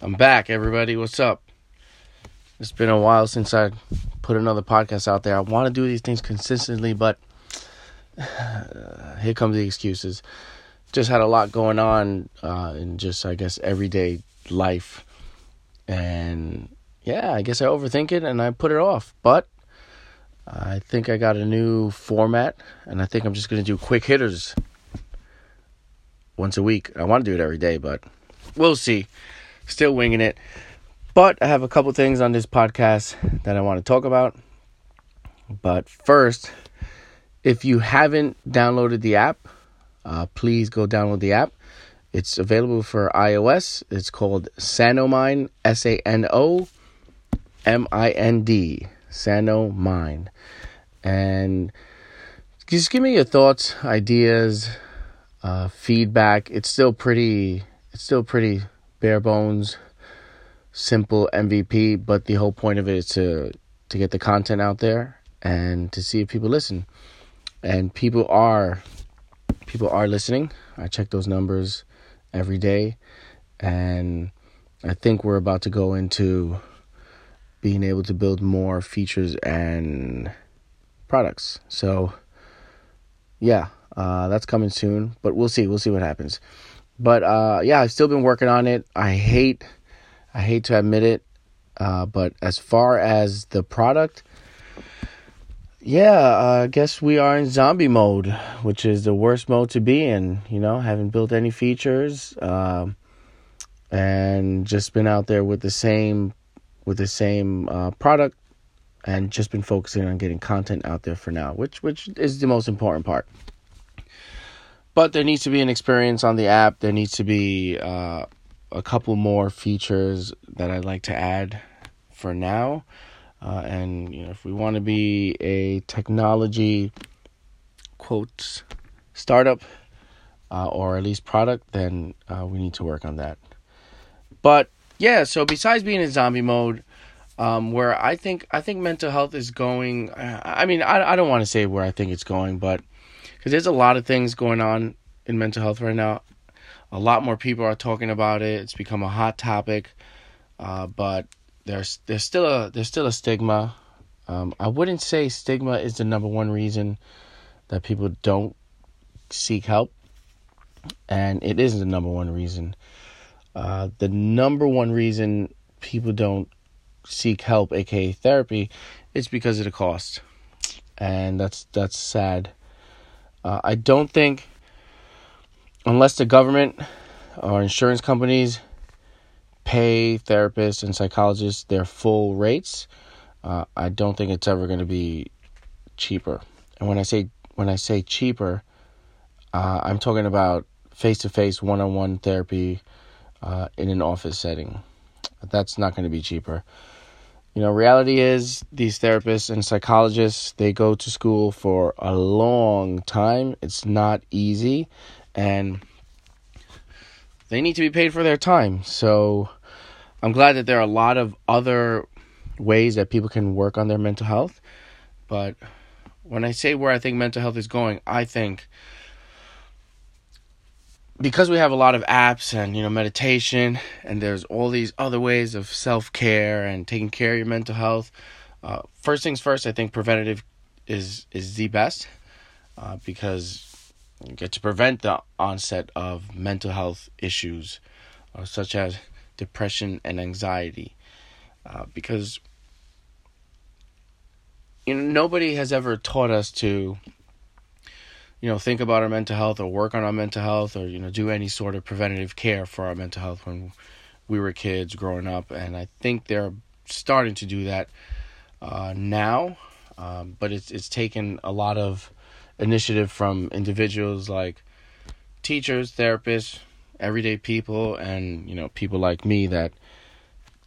I'm back, everybody. What's up? It's been a while since I put another podcast out there. I want to do these things consistently, but here comes the excuses. Just had a lot going on uh, in just, I guess, everyday life. And yeah, I guess I overthink it and I put it off. But I think I got a new format, and I think I'm just going to do quick hitters once a week. I want to do it every day, but we'll see still winging it. But I have a couple things on this podcast that I want to talk about. But first, if you haven't downloaded the app, uh, please go download the app. It's available for iOS. It's called Sanomind, S A N O M I N D, Sanomind. And just give me your thoughts, ideas, uh, feedback. It's still pretty. It's still pretty bare bones, simple MVP, but the whole point of it is to to get the content out there and to see if people listen. And people are people are listening. I check those numbers every day and I think we're about to go into being able to build more features and products. So yeah, uh, that's coming soon, but we'll see. We'll see what happens. But uh, yeah, I've still been working on it. I hate, I hate to admit it, uh, but as far as the product, yeah, uh, I guess we are in zombie mode, which is the worst mode to be in. You know, haven't built any features, um, and just been out there with the same, with the same uh, product, and just been focusing on getting content out there for now, which which is the most important part. But there needs to be an experience on the app. There needs to be uh, a couple more features that I'd like to add for now. Uh, and you know, if we want to be a technology quotes startup uh, or at least product, then uh, we need to work on that. But yeah, so besides being in zombie mode, um, where I think I think mental health is going. I mean, I I don't want to say where I think it's going, but because there's a lot of things going on in mental health right now. A lot more people are talking about it. It's become a hot topic, uh, but there's there's still a there's still a stigma. Um, I wouldn't say stigma is the number one reason that people don't seek help, and it isn't the number one reason. Uh, the number one reason people don't seek help, aka therapy, is because of the cost, and that's that's sad. Uh, I don't think, unless the government or insurance companies pay therapists and psychologists their full rates, uh, I don't think it's ever going to be cheaper. And when I say when I say cheaper, uh, I'm talking about face to face, one on one therapy uh, in an office setting. That's not going to be cheaper. You know, reality is these therapists and psychologists, they go to school for a long time. It's not easy and they need to be paid for their time. So I'm glad that there are a lot of other ways that people can work on their mental health. But when I say where I think mental health is going, I think because we have a lot of apps and you know meditation and there's all these other ways of self-care and taking care of your mental health uh, first things first i think preventative is is the best uh, because you get to prevent the onset of mental health issues uh, such as depression and anxiety uh, because you know nobody has ever taught us to you know, think about our mental health or work on our mental health or, you know, do any sort of preventative care for our mental health when we were kids growing up. And I think they're starting to do that uh, now. Um, but it's, it's taken a lot of initiative from individuals like teachers, therapists, everyday people, and, you know, people like me that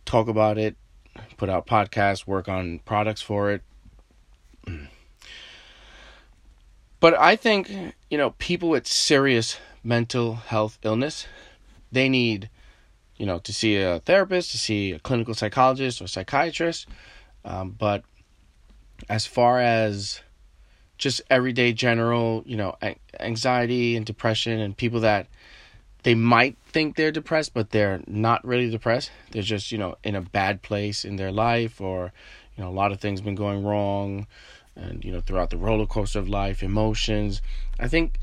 talk about it, put out podcasts, work on products for it. But I think, you know, people with serious mental health illness, they need, you know, to see a therapist, to see a clinical psychologist or psychiatrist. Um, but as far as just everyday general, you know, anxiety and depression and people that they might think they're depressed, but they're not really depressed. They're just, you know, in a bad place in their life or, you know, a lot of things been going wrong and, you know, throughout the roller coaster of life, emotions. I think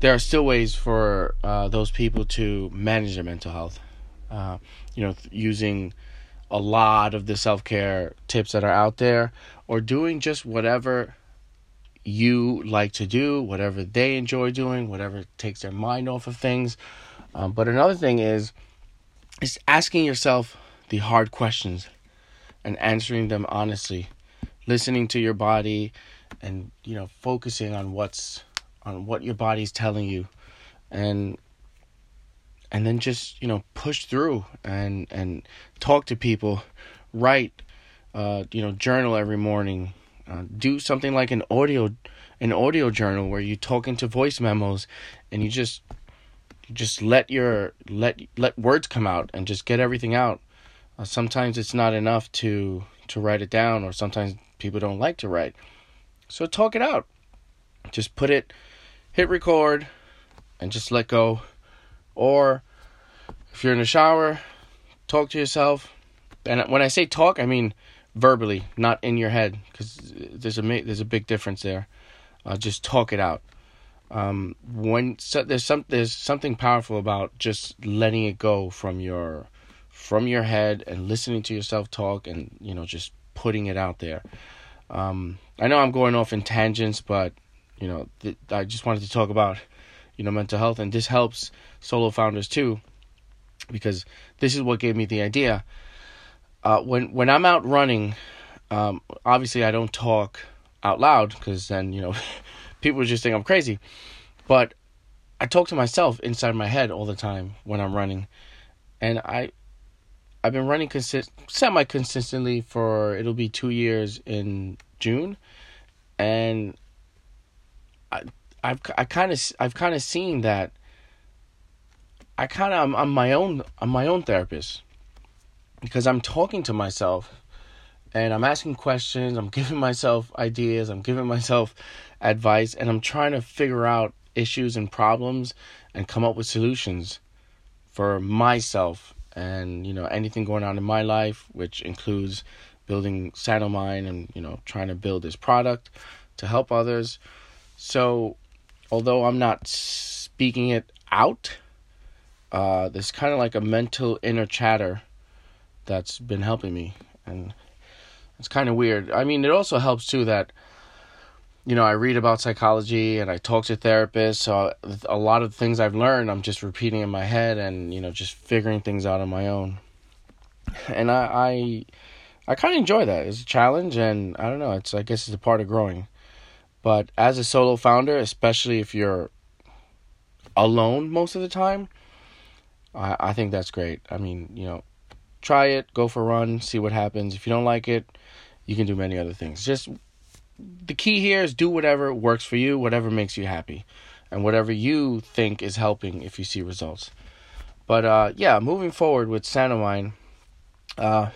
there are still ways for uh, those people to manage their mental health. Uh, you know, th- using a lot of the self care tips that are out there or doing just whatever you like to do, whatever they enjoy doing, whatever takes their mind off of things. Um, but another thing is, is asking yourself the hard questions and answering them honestly, listening to your body, and you know focusing on what's on what your body's telling you, and and then just you know push through and and talk to people, write, uh, you know journal every morning. Uh, do something like an audio an audio journal where you talk into voice memos and you just you just let your let let words come out and just get everything out. Uh, sometimes it's not enough to to write it down or sometimes people don't like to write so talk it out just put it hit record and just let go or if you're in the shower talk to yourself and when i say talk i mean verbally, not in your head, because there's a there's a big difference there. Uh, just talk it out. Um, when so, there's some there's something powerful about just letting it go from your from your head and listening to yourself talk and you know just putting it out there. Um, I know I'm going off in tangents, but you know th- I just wanted to talk about you know mental health and this helps solo founders too because this is what gave me the idea uh, when when I'm out running, um, obviously I don't talk out loud because then you know people just think I'm crazy. But I talk to myself inside my head all the time when I'm running, and I I've been running consist semi consistently for it'll be two years in June, and I I've I kind of I've kind of seen that. I kind of I'm, I'm my own I'm my own therapist because I'm talking to myself and I'm asking questions, I'm giving myself ideas, I'm giving myself advice, and I'm trying to figure out issues and problems and come up with solutions for myself and you know anything going on in my life, which includes building Sanomind and you know trying to build this product to help others. So, although I'm not speaking it out, uh, there's kind of like a mental inner chatter that's been helping me and it's kind of weird. I mean, it also helps too that you know, I read about psychology and I talk to therapists, so a lot of things I've learned I'm just repeating in my head and, you know, just figuring things out on my own. And I I, I kind of enjoy that. It's a challenge and I don't know, it's I guess it's a part of growing. But as a solo founder, especially if you're alone most of the time, I I think that's great. I mean, you know, try it, go for a run, see what happens. If you don't like it, you can do many other things. Just the key here is do whatever works for you, whatever makes you happy, and whatever you think is helping if you see results. But uh, yeah, moving forward with Sanomind, uh,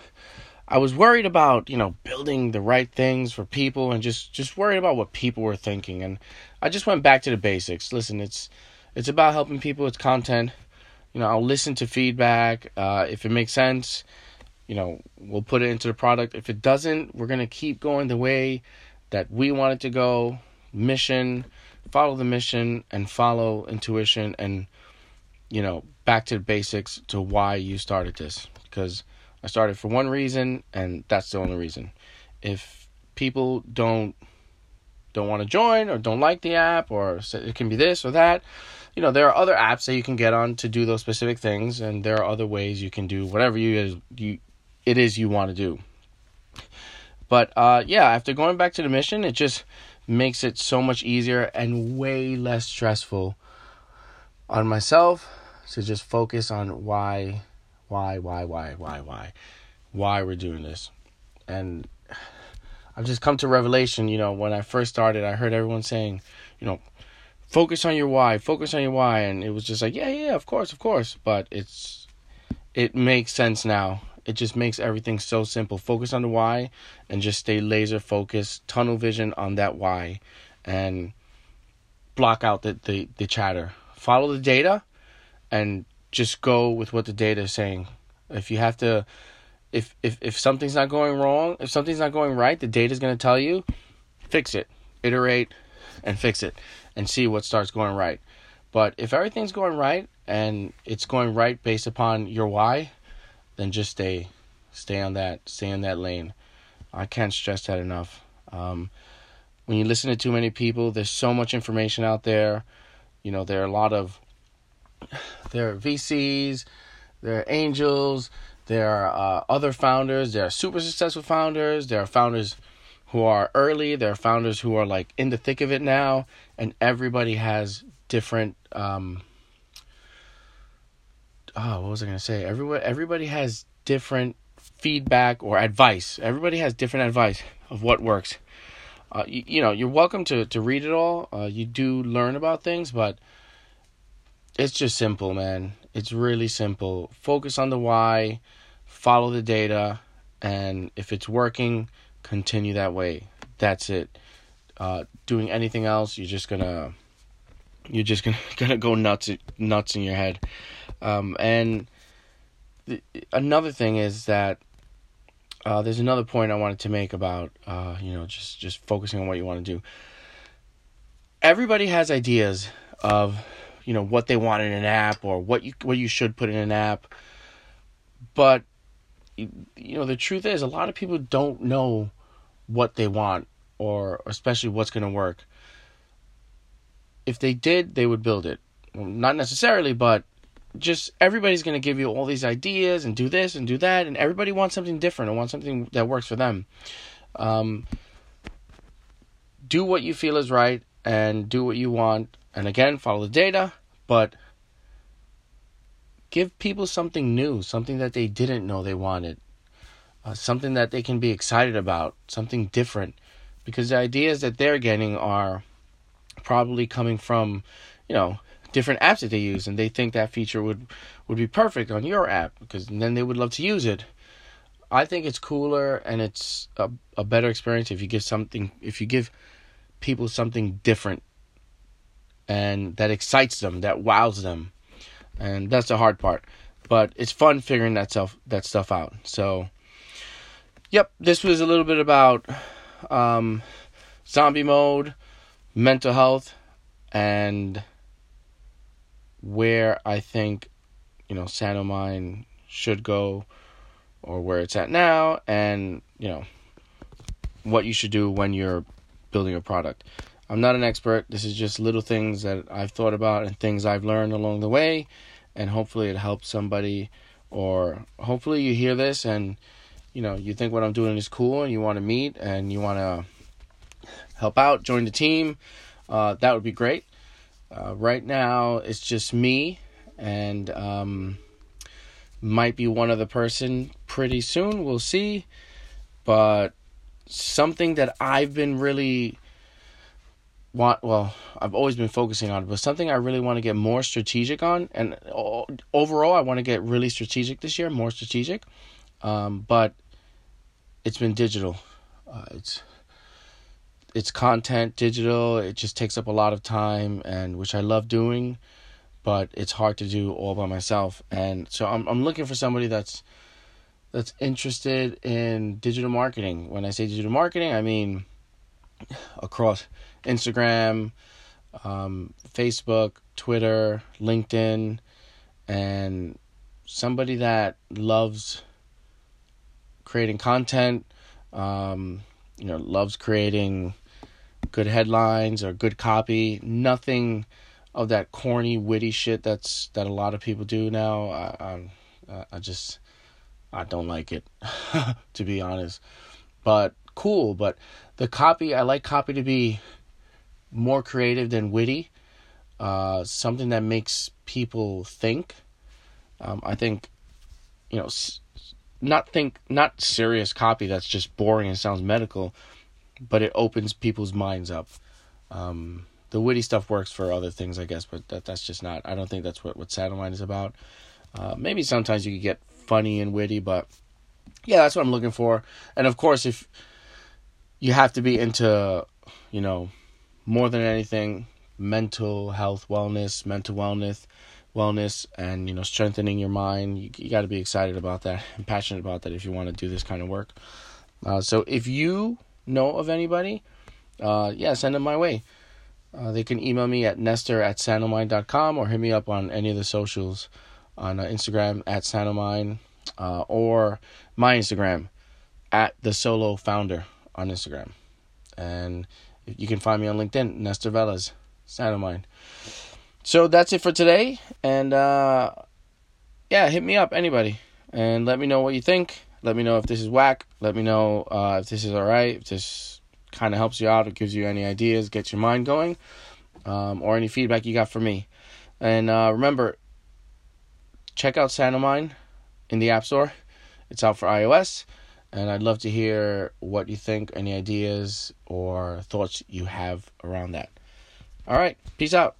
I was worried about you know building the right things for people and just just worried about what people were thinking, and I just went back to the basics. Listen, it's it's about helping people. It's content you know, I'll listen to feedback. Uh, if it makes sense, you know, we'll put it into the product. If it doesn't, we're gonna keep going the way that we wanted to go. Mission, follow the mission, and follow intuition, and you know, back to the basics to why you started this. Because I started for one reason, and that's the only reason. If people don't don't want to join or don't like the app, or it can be this or that you know there are other apps that you can get on to do those specific things and there are other ways you can do whatever you you it is you want to do but uh, yeah after going back to the mission it just makes it so much easier and way less stressful on myself to just focus on why why why why why why why we're doing this. And I've just come to revelation, you know, when I first started, I heard everyone saying, you know, focus on your why, focus on your why, and it was just like, yeah, yeah, of course, of course, but it's it makes sense now. It just makes everything so simple. Focus on the why and just stay laser focused, tunnel vision on that why, and block out the, the, the chatter. Follow the data and just go with what the data is saying. If you have to, if if if something's not going wrong, if something's not going right, the data is going to tell you, fix it, iterate, and fix it, and see what starts going right. But if everything's going right and it's going right based upon your why, then just stay, stay on that, stay in that lane. I can't stress that enough. Um, when you listen to too many people, there's so much information out there. You know, there are a lot of there are VCs, there are angels, there are uh, other founders, there are super successful founders, there are founders who are early, there are founders who are like in the thick of it now, and everybody has different um oh, what was I gonna say? Everyone everybody has different feedback or advice. Everybody has different advice of what works. Uh, you, you know, you're welcome to to read it all. Uh, you do learn about things, but it's just simple, man. It's really simple. Focus on the why, follow the data, and if it's working, continue that way. That's it. Uh, doing anything else, you're just gonna you're just gonna gonna go nuts nuts in your head. Um, and the, another thing is that uh, there's another point I wanted to make about uh, you know just just focusing on what you want to do. Everybody has ideas of you know what they want in an app or what you what you should put in an app, but you know the truth is a lot of people don't know what they want or especially what's going to work. If they did, they would build it. Well, not necessarily, but just everybody's going to give you all these ideas and do this and do that and everybody wants something different and wants something that works for them um, do what you feel is right and do what you want and again follow the data but give people something new something that they didn't know they wanted uh, something that they can be excited about something different because the ideas that they're getting are probably coming from you know different apps that they use, and they think that feature would would be perfect on your app because then they would love to use it. I think it's cooler and it's a, a better experience if you give something if you give people something different and that excites them, that wows them. And that's the hard part. But it's fun figuring that stuff that stuff out. So yep, this was a little bit about um, zombie mode, mental health, and where I think, you know, Sanomind should go or where it's at now and, you know, what you should do when you're building a product. I'm not an expert. This is just little things that I've thought about and things I've learned along the way and hopefully it helps somebody or hopefully you hear this and you know, you think what I'm doing is cool and you want to meet and you want to help out, join the team. Uh, that would be great. Uh, right now, it's just me, and um, might be one other person pretty soon. We'll see. But something that I've been really want well i've always been focusing on but something i really want to get more strategic on and overall i want to get really strategic this year more strategic um, but it's been digital uh, it's it's content digital it just takes up a lot of time and which i love doing but it's hard to do all by myself. And so i'm i'm looking for somebody that's that's interested in digital marketing. When i say digital marketing i mean across instagram um, facebook twitter linkedin and somebody that loves creating content um, you know loves creating good headlines or good copy. Nothing of that corny, witty shit that's that a lot of people do now. I I, I just I don't like it, to be honest. But cool. But the copy, I like copy to be more creative than witty. Uh, something that makes people think. Um, I think, you know, not think not serious copy that's just boring and sounds medical, but it opens people's minds up. Um, the witty stuff works for other things, I guess, but that that's just not. I don't think that's what what Satellite is about. Uh, maybe sometimes you could get funny and witty, but yeah, that's what I'm looking for. And of course, if you have to be into, you know, more than anything, mental health, wellness, mental wellness, wellness and you know strengthening your mind. You, you got to be excited about that and passionate about that if you want to do this kind of work. Uh, so if you know of anybody, uh, yeah, send them my way. Uh, they can email me at nestor at sanomind.com or hit me up on any of the socials on uh, Instagram at sanomind uh, or my Instagram at the solo founder on Instagram. And you can find me on LinkedIn, Nestor Velez, Sanomind. So that's it for today. And uh, yeah, hit me up, anybody, and let me know what you think. Let me know if this is whack. Let me know uh, if this is all right. If this kind of helps you out or gives you any ideas, gets your mind going, um, or any feedback you got for me. And uh, remember, check out Sanomind in the App Store. It's out for iOS. And I'd love to hear what you think, any ideas or thoughts you have around that. All right, peace out.